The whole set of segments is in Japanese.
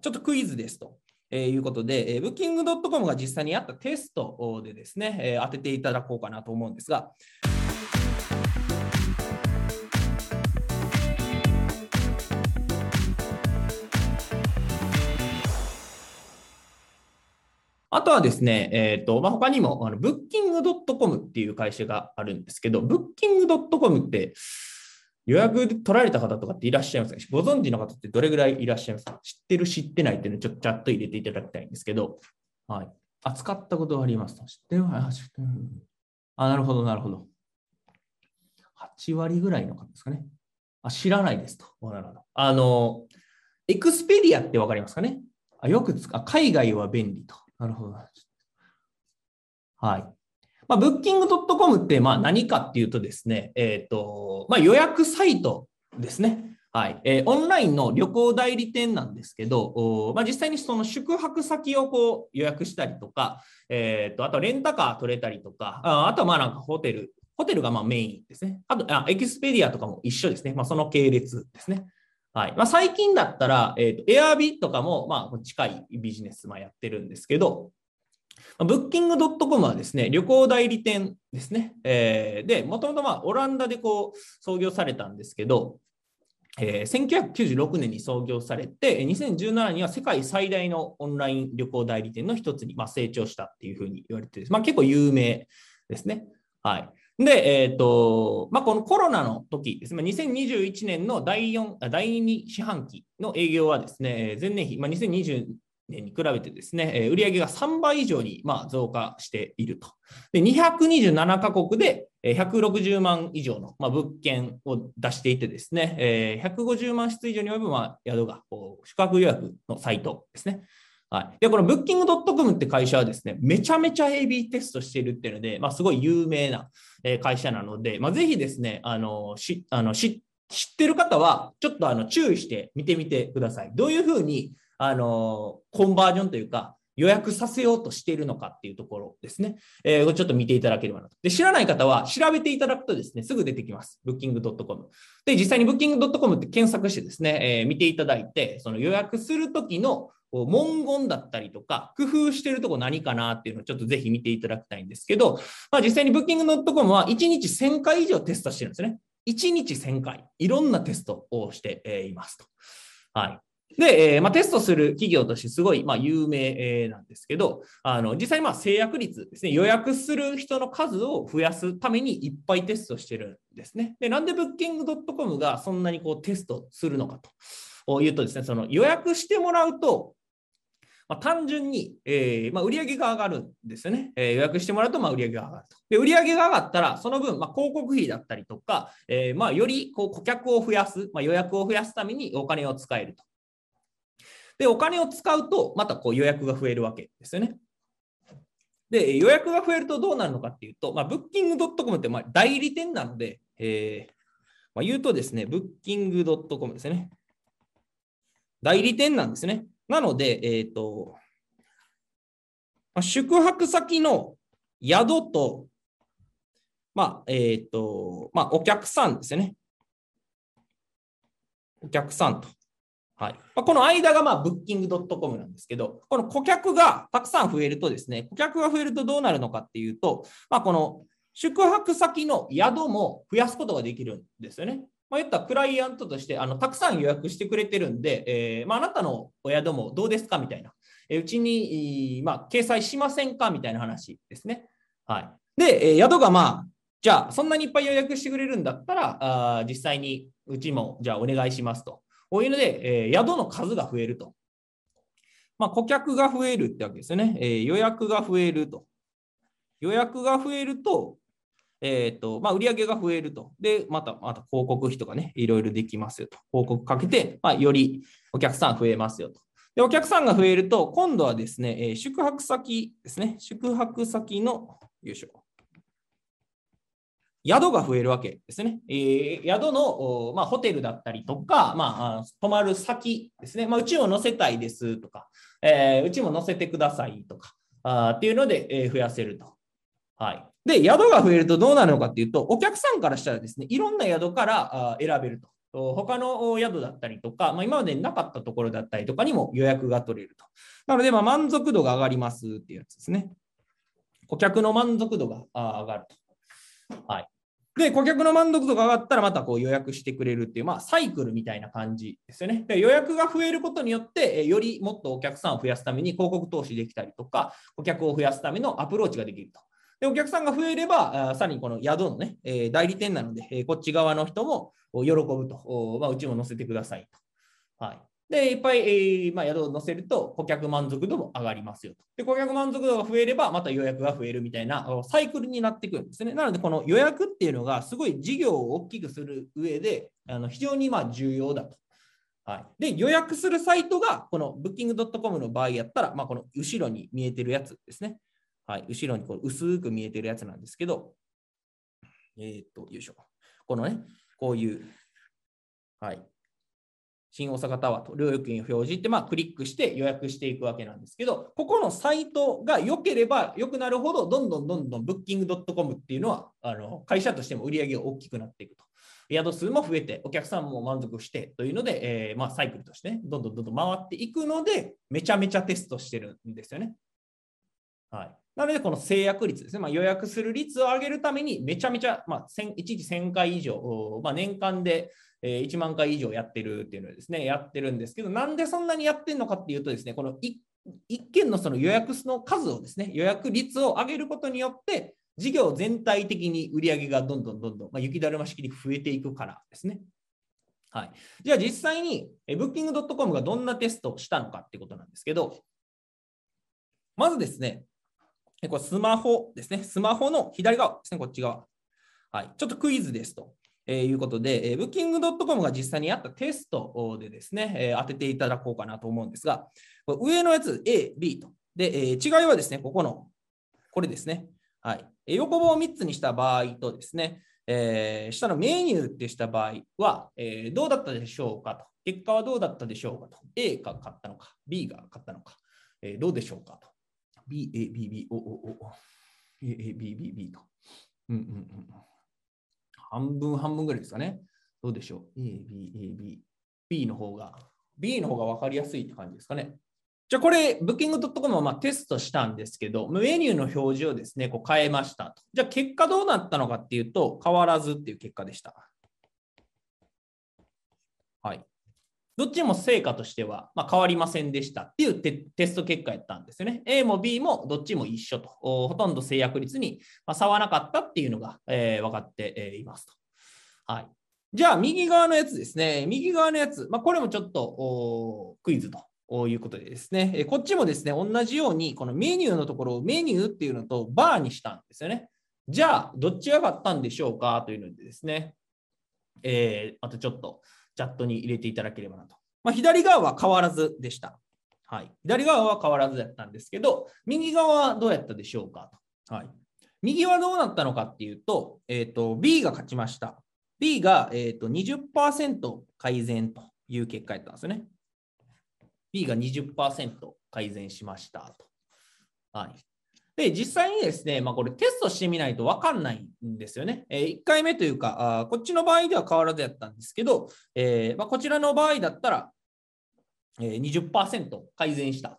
ちょっとクイズですと。えーいうことで、えー、Booking.com が実際にやったテストでですね、えー当てていただこうかなと思うんですが、あとはですね、えっ、と、まあ、他にも、あの、Booking.com っていう会社があるんですけど、Booking.com って予約取られた方とかっていらっしゃいますか？ご存知の方ってどれぐらいいらっしゃいますか？知ってる、知ってないっていうのをちょっとチャット入れていただきたいんですけど、はい。あ、使ったことがありますと。知ってるあ、知ってる。あ、なるほど、なるほど。8割ぐらいの方ですかね。あ、知らないですと。なるほど。あの、エクスペディアってわかりますかね？あよく使う。海外は便利と。なるほど。はい。まあ、Booking.com ってまあ何かっていうとですね、えっ、と、まあ、予約サイトですね。はい。えーオンラインの旅行代理店なんですけど、まあ、実際にその宿泊先をこう予約したりとか、えっ、と、あとレンタカー取れたりとか、ああとはまあなんかホテル、ホテルがまあメインですね。あと、あエキスペディアとかも一緒ですね。まあ、その系列ですね。はい。まあ、最近だったら、えっ、と、エアビとかも、まあ、近いビジネス、ま、やってるんですけど、まあ Booking.com はですね、旅行代理店ですね。えーで、もともとオランダでこう創業されたんですけど、えー1996年に創業されて、2017年には世界最大のオンライン旅行代理店の一つにまあ成長したっていうふうに言われてま、あ、結構有名ですね。はい。で、えっ、と、まあ、このコロナの時ですね、2021年の第4、第2四半期の営業はですね、前年比、まあ、2020年に比べてですね、売上が3倍以上にま増加していると。で、227カ国で160万以上のま物件を出していてですね、えー150万室以上に及ぶま宿が宿泊予約のサイトですね。はい。で、この Booking.com って会社はですね、めちゃめちゃ AB テストしているっていうので、まあ、すごい有名な会社なので、まあ、ぜひですね、あの、し、あの、知ってる方は、ちょっとあの、注意して見てみてください。どういうふうに、あの、コンバージョンというか、予約させようとしているのかっていうところですね。えーちょっと見ていただければなと。で、知らない方は調べていただくとですね、すぐ出てきます。booking.com。で、実際に booking.com って検索してですね、えー見ていただいて、その予約するときの文言だったりとか、工夫してるとこ何かなっていうのをちょっとぜひ見ていただきたいんですけど、まあ、実際に Booking.com は1日1000回以上テストしてるんですね。1日1000回、いろんなテストをしていますと。はい。で、えーまあ、テストする企業としてすごい、まあ、有名えーなんですけど、あの実際まあ制約率ですね、予約する人の数を増やすためにいっぱいテストしてるんですね。で、なんで Booking.com がそんなにこうテストするのかというとですね、その予約してもらうと、まあ、単純に、えーまあ、売上が上がるんですよね。えー予約してもらうと、まあ、売上が上がると。で、売上が上がったら、その分、まあ、広告費だったりとか、えーまあ、よりこう顧客を増やす、まあ、予約を増やすためにお金を使えると。で、お金を使うと、またこう予約が増えるわけですよね。で、予約が増えるとどうなるのかっていうと、まあ、Booking.com ってまあ代理店なので、えーまあ、言うとですね、Booking.com ですね。代理店なんですね。なので、えっ、と、まあ宿泊先の宿と、まあ、えっ、と、まあ、お客さんですね。お客さんと。はい。まあ、この間が、まあ、booking.com なんですけど、この顧客がたくさん増えるとですね、顧客が増えるとどうなるのかっていうと、まあ、この宿泊先の宿も増やすことができるんですよね。まあ、言ったらクライアントとしてあのたくさん予約してくれてるんで、えーまあ、あなたのお宿もどうですかみたいな、えーうちに、まあ、掲載しませんかみたいな話ですね。はい。で、えー宿がまあ、じゃあそんなにいっぱい予約してくれるんだったら、あ実際にうちもじゃあお願いしますと。こういうので、えー宿の数が増えると。まあ、顧客が増えるってわけですよね。えー予約が増えると。予約が増えると、えっ、と、まあ、売上が増えると。で、また、また広告費とかね、いろいろできますよと。広告かけて、まあ、よりお客さん増えますよと。で、お客さんが増えると、今度はですね、えー宿泊先ですね。宿泊先の、よいしょ。宿が増えるわけですね。えー宿の、まあ、ホテルだったりとか、まあ、泊まる先ですね。まあ、うちを載せたいですとか、えーうちも載せてくださいとか、あっていうので、えー増やせると。はい。で、宿が増えるとどうなるのかっていうと、お客さんからしたらですね、いろんな宿からあ選べると。他の宿だったりとか、まあ、今までなかったところだったりとかにも予約が取れると。なので、ま満足度が上がりますっていうやつですね。顧客の満足度が上がると。はい。で、顧客の満足度が上がったらまたこう予約してくれるっていう、まあ、サイクルみたいな感じですよね。で予約が増えることによって、よりもっとお客さんを増やすために広告投資できたりとか、顧客を増やすためのアプローチができると。で、お客さんが増えれば、さらにこの宿のね、え代理店なので、えこっち側の人も喜ぶと、まあ、うちも載せてくださいと。はい。で、いっぱい、えー、まあ、宿を載せると顧客満足度も上がりますよと。で、顧客満足度が増えれば、また予約が増えるみたいなサイクルになってくるんですね。なので、この予約っていうのがすごい事業を大きくする上で、あの非常にまあ重要だと。はい、で、予約するサイトが、この Booking.com の場合やったら、まあ、この後ろに見えてるやつですね。はい、後ろにこう薄く見えてるやつなんですけど、えー、っと、よいしょ。このね、こういう、はい、新大阪タワーと料金を表示って、まあ、クリックして予約していくわけなんですけど、ここのサイトが良ければ良くなるほど、どんどんどんどん Booking.com っていうのはあの会社としても売り上げが大きくなっていくと。宿数も増えて、お客さんも満足してというので、えー、まあ、サイクルとしてね、どんどんどんどん回っていくので、めちゃめちゃテストしてるんですよね。はい。なので、この制約率ですね、まあ、予約する率を上げるために、めちゃめちゃ、まあ、1日1000回以上、まあ、年間で1万回以上やってるっていうのですね、やってるんですけど、なんでそんなにやってるのかっていうとですね、この一件のその予約の数をですね、予約率を上げることによって、事業全体的に売り上げがどんどんどんどん、まあ、雪だるま式に増えていくからですね。はい。じゃあ実際に、Booking.com がどんなテストをしたのかってことなんですけど、まずですね、これスマホですね。スマホの左側ですね、こっち側。はい。ちょっとクイズですと。えー、いうことで、えー、Booking.com が実際にやったテストでですね、え、当てていただこうかなと思うんですが、上のやつ A、B と。で、え、違いはですね、ここの、これですね。はい。横棒を3つにした場合とですね、えー、下のメニューってした場合は、えー、どうだったでしょうかと。結果はどうだったでしょうかと。A が勝ったのか、B が勝ったのか、えー、どうでしょうかと。B、A、B、B、O、O、O、A、A、B、B、B と。うんうんうん。半分半分ぐらいですかね。どうでしょう ?A、B、A、B。B の方が、B の方が分かりやすいって感じですかね。じゃあこれ、Booking.com はまテストしたんですけど、メニューの表示をですね、こう変えましたと。じゃあ結果どうなったのかっていうと、変わらずっていう結果でした。はい。どっちも成果としては、ま変わりませんでしたっていうテスト結果やったんですよね。A も B もどっちも一緒と、ほとんど制約率に差はなかったっていうのが、えー、分かっていますと。はい。じゃあ、右側のやつですね。右側のやつ、まあ、これもちょっとクイズということでですね、こっちもですね、同じように、このメニューのところをメニューっていうのとバーにしたんですよね。じゃあ、どっちが勝ったんでしょうか？というのでですね、えー、またちょっとチャットに入れていただければなと。まあ、左側は変わらずでした。はい。左側は変わらずだったんですけど、右側はどうやったでしょうかと。はい。右はどうなったのかっていうと、えっ、ー、と、B が勝ちました。B が、えーと、20%改善という結果やったんですよね。B が20%改善しましたと。はい。で、実際にですね、まあ、これテストしてみないと分かんないんですよね。えー、1回目というかあ、こっちの場合では変わらずやったんですけど、えー、まあ、こちらの場合だったら、えー、20%改善したと。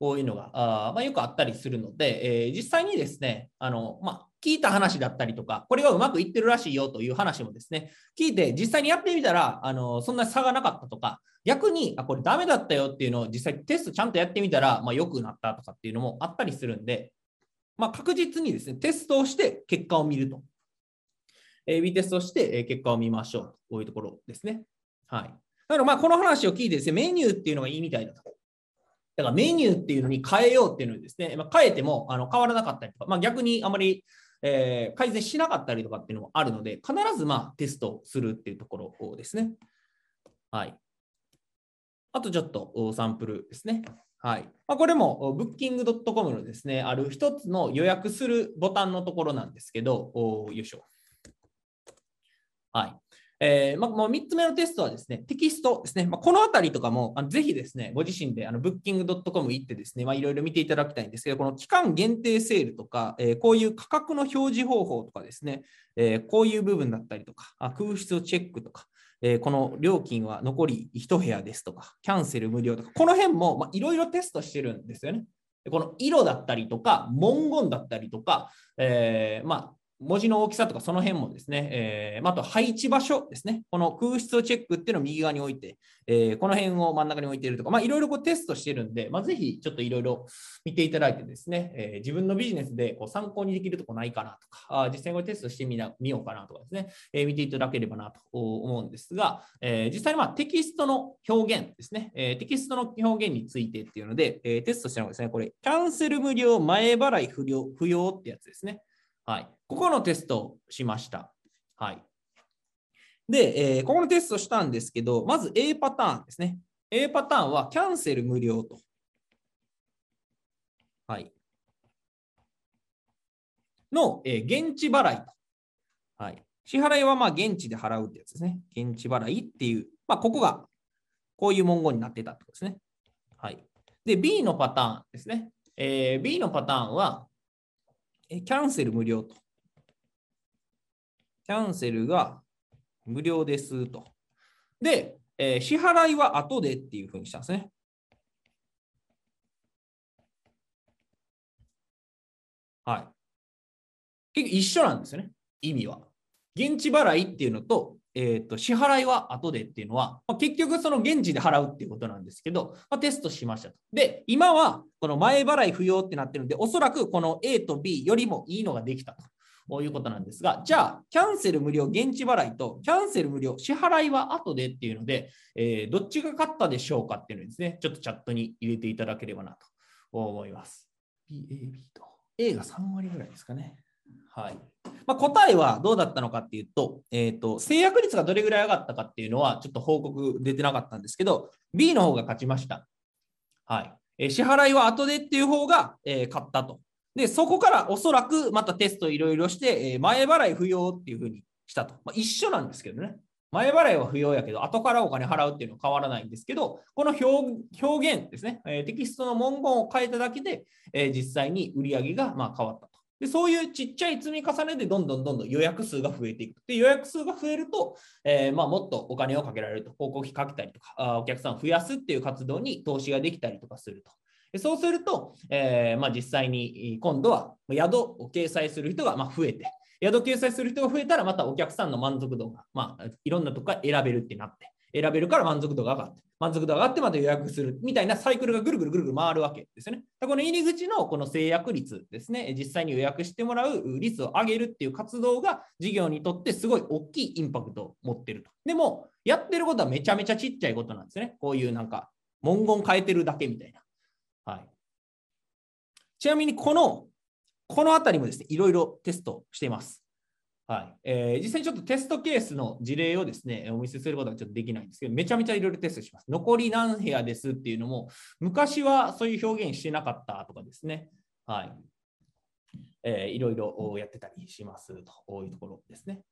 こういうのがあ、まあ、よくあったりするので、え、実際にですね、あのま、聞いた話だったりとか、これがうまくいってるらしいよという話もですね、聞いて実際にやってみたら、あのそんな差がなかったとか、逆にあこれダメだったよっていうのを実際テストちゃんとやってみたら、まあ、良くなったとかっていうのもあったりするんで、まあ、確実にですね、テストをして結果を見ると。えー、B テストをして結果を見ましょうと。こういうところですね。はい。だからまあこの話を聞いてですね、メニューっていうのがいいみたいだと。だからメニューっていうのに変えようっていうのにですね、まあ、変えてもあの変わらなかったりとか、まあ、逆にあまり、えー、改善しなかったりとかっていうのもあるので、必ずまあテストするっていうところですね。はい。あとちょっとサンプルですね。はい。まあ、これも Booking.com のですね、ある一つの予約するボタンのところなんですけど、よいしょ。はい。えーまあ、もう3つ目のテストはですね、テキストですね。まあ、このあたりとかも、あのぜひですね、ご自身であの Booking.com 行ってですね、いろいろ見ていただきたいんですけど、この期間限定セールとか、えー、こういう価格の表示方法とかですね、えー、こういう部分だったりとか、あ空室をチェックとか、えー、この料金は残り1部屋ですとか、キャンセル無料とか、この辺もいろいろテストしてるんですよね。この色だったりとか、文言だったりとか、えー、まあ、文字の大きさとかその辺もですね、えー、あと配置場所ですね、この空室をチェックっていうのを右側に置いて、えー、この辺を真ん中に置いているとか、いろいろテストしてるんで、まあ、ぜひちょっといろいろ見ていただいてですね、えー、自分のビジネスでこう参考にできるとこないかなとか、あ実際これテストしてみな見ようかなとかですね、えー、見ていただければなと思うんですが、えー、実際にまあテキストの表現ですね、えー、テキストの表現についてっていうので、えー、テストしたのがですね、これ、キャンセル無料、前払い不要不要ってやつですね。はい。ここのテストをしました。はい。で、えー、ここのテストしたんですけど、まず A パターンですね。A パターンはキャンセル無料と。はい。の、えー、現地払いと。はい。支払いはまあ現地で払うってやつですね。現地払いっていう、まあ、ここがこういう文言になってたってことですね。はい。で、B のパターンですね。えー、B のパターンは、キャンセル無料と。キャンセルが無料ですと。で、えー、支払いは後でっていうふうにしたんですね。はい。結局一緒なんですよね。意味は。現地払いっていうのと、えーと、支払いは後でっていうのは、まあ、結局その現地で払うっていうことなんですけど、まあ、テストしましたと。で、今はこの前払い不要ってなってるんで、おそらくこの A と B よりもいいのができたと。いうことなんですが、じゃあ、キャンセル無料現地払いと、キャンセル無料支払いは後でっていうので、えー、どっちが勝ったでしょうかっていうのですね、ちょっとチャットに入れていただければなと思います。B、A、B と。A が3割ぐらいですかね。はい。まあ、答えはどうだったのかっていうと、えっ、ー、と、制約率がどれぐらい上がったかっていうのは、ちょっと報告出てなかったんですけど、B の方が勝ちました。はい。えー、支払いは後でっていう方が、えー、勝ったと。で、そこからおそらくまたテストいろいろして、え前払い不要っていうふうにしたと。まあ、一緒なんですけどね。前払いは不要やけど、後からお金払うっていうのは変わらないんですけど、この表現ですね、えテキストの文言を変えただけで、え実際に売り上げがま変わった。でそういうちっちゃい積み重ねでどんどんどんどん予約数が増えていく。で予約数が増えると、えー、まあ、もっとお金をかけられると、広告費かけたりとかあ、お客さんを増やすっていう活動に投資ができたりとかすると。でそうすると、えー、まあ、実際に今度は宿を掲載する人がま増えて、宿掲載する人が増えたら、またお客さんの満足度が、まあ、いろんなとこから選べるってなって、選べるから満足度が上がって、満足度が上がってまた予約するみたいなサイクルがぐるぐるぐるぐる回るわけですよね。この入り口のこの制約率ですね、実際に予約してもらう率を上げるっていう活動が事業にとってすごい大きいインパクトを持ってると。でも、やってることはめちゃめちゃちっちゃいことなんですね。こういうなんか文言変えてるだけみたいな。はい。ちなみにこの、このあたりもですね、いろいろテストしています。はい。えー、実際にちょっとテストケースの事例をですね、お見せすることはちょっとできないんですけど、めちゃめちゃいろいろテストします。残り何部屋ですっていうのも、昔はそういう表現してなかったとかですね、はい。えー、いろいろやってたりしますというところですね。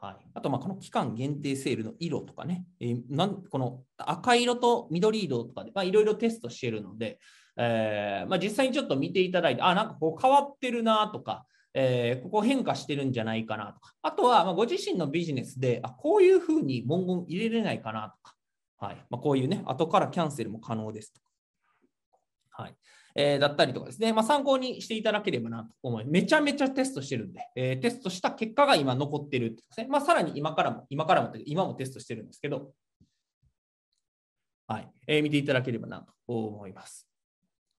はい、あと、この期間限定セールの色とかね、えー、なんこの赤色と緑色とかで、まあいろいろテストしているので、えーまあ、実際にちょっと見ていただいて、あ、なんかこう変わってるなとか、えー、ここ変化してるんじゃないかなとか、あとはまご自身のビジネスで、あこういうふうに文言入れれないかなとか、はい。まあ、こういうね、後からキャンセルも可能ですとか、はい。えー、だったりとかですね、まあ、参考にしていただければなと思いめちゃめちゃテストしてるんで、えー、テストした結果が今残ってるってですね、まあ、さらに今からも、今からも、今もテストしてるんですけど、はい。えー、見ていただければなと思います。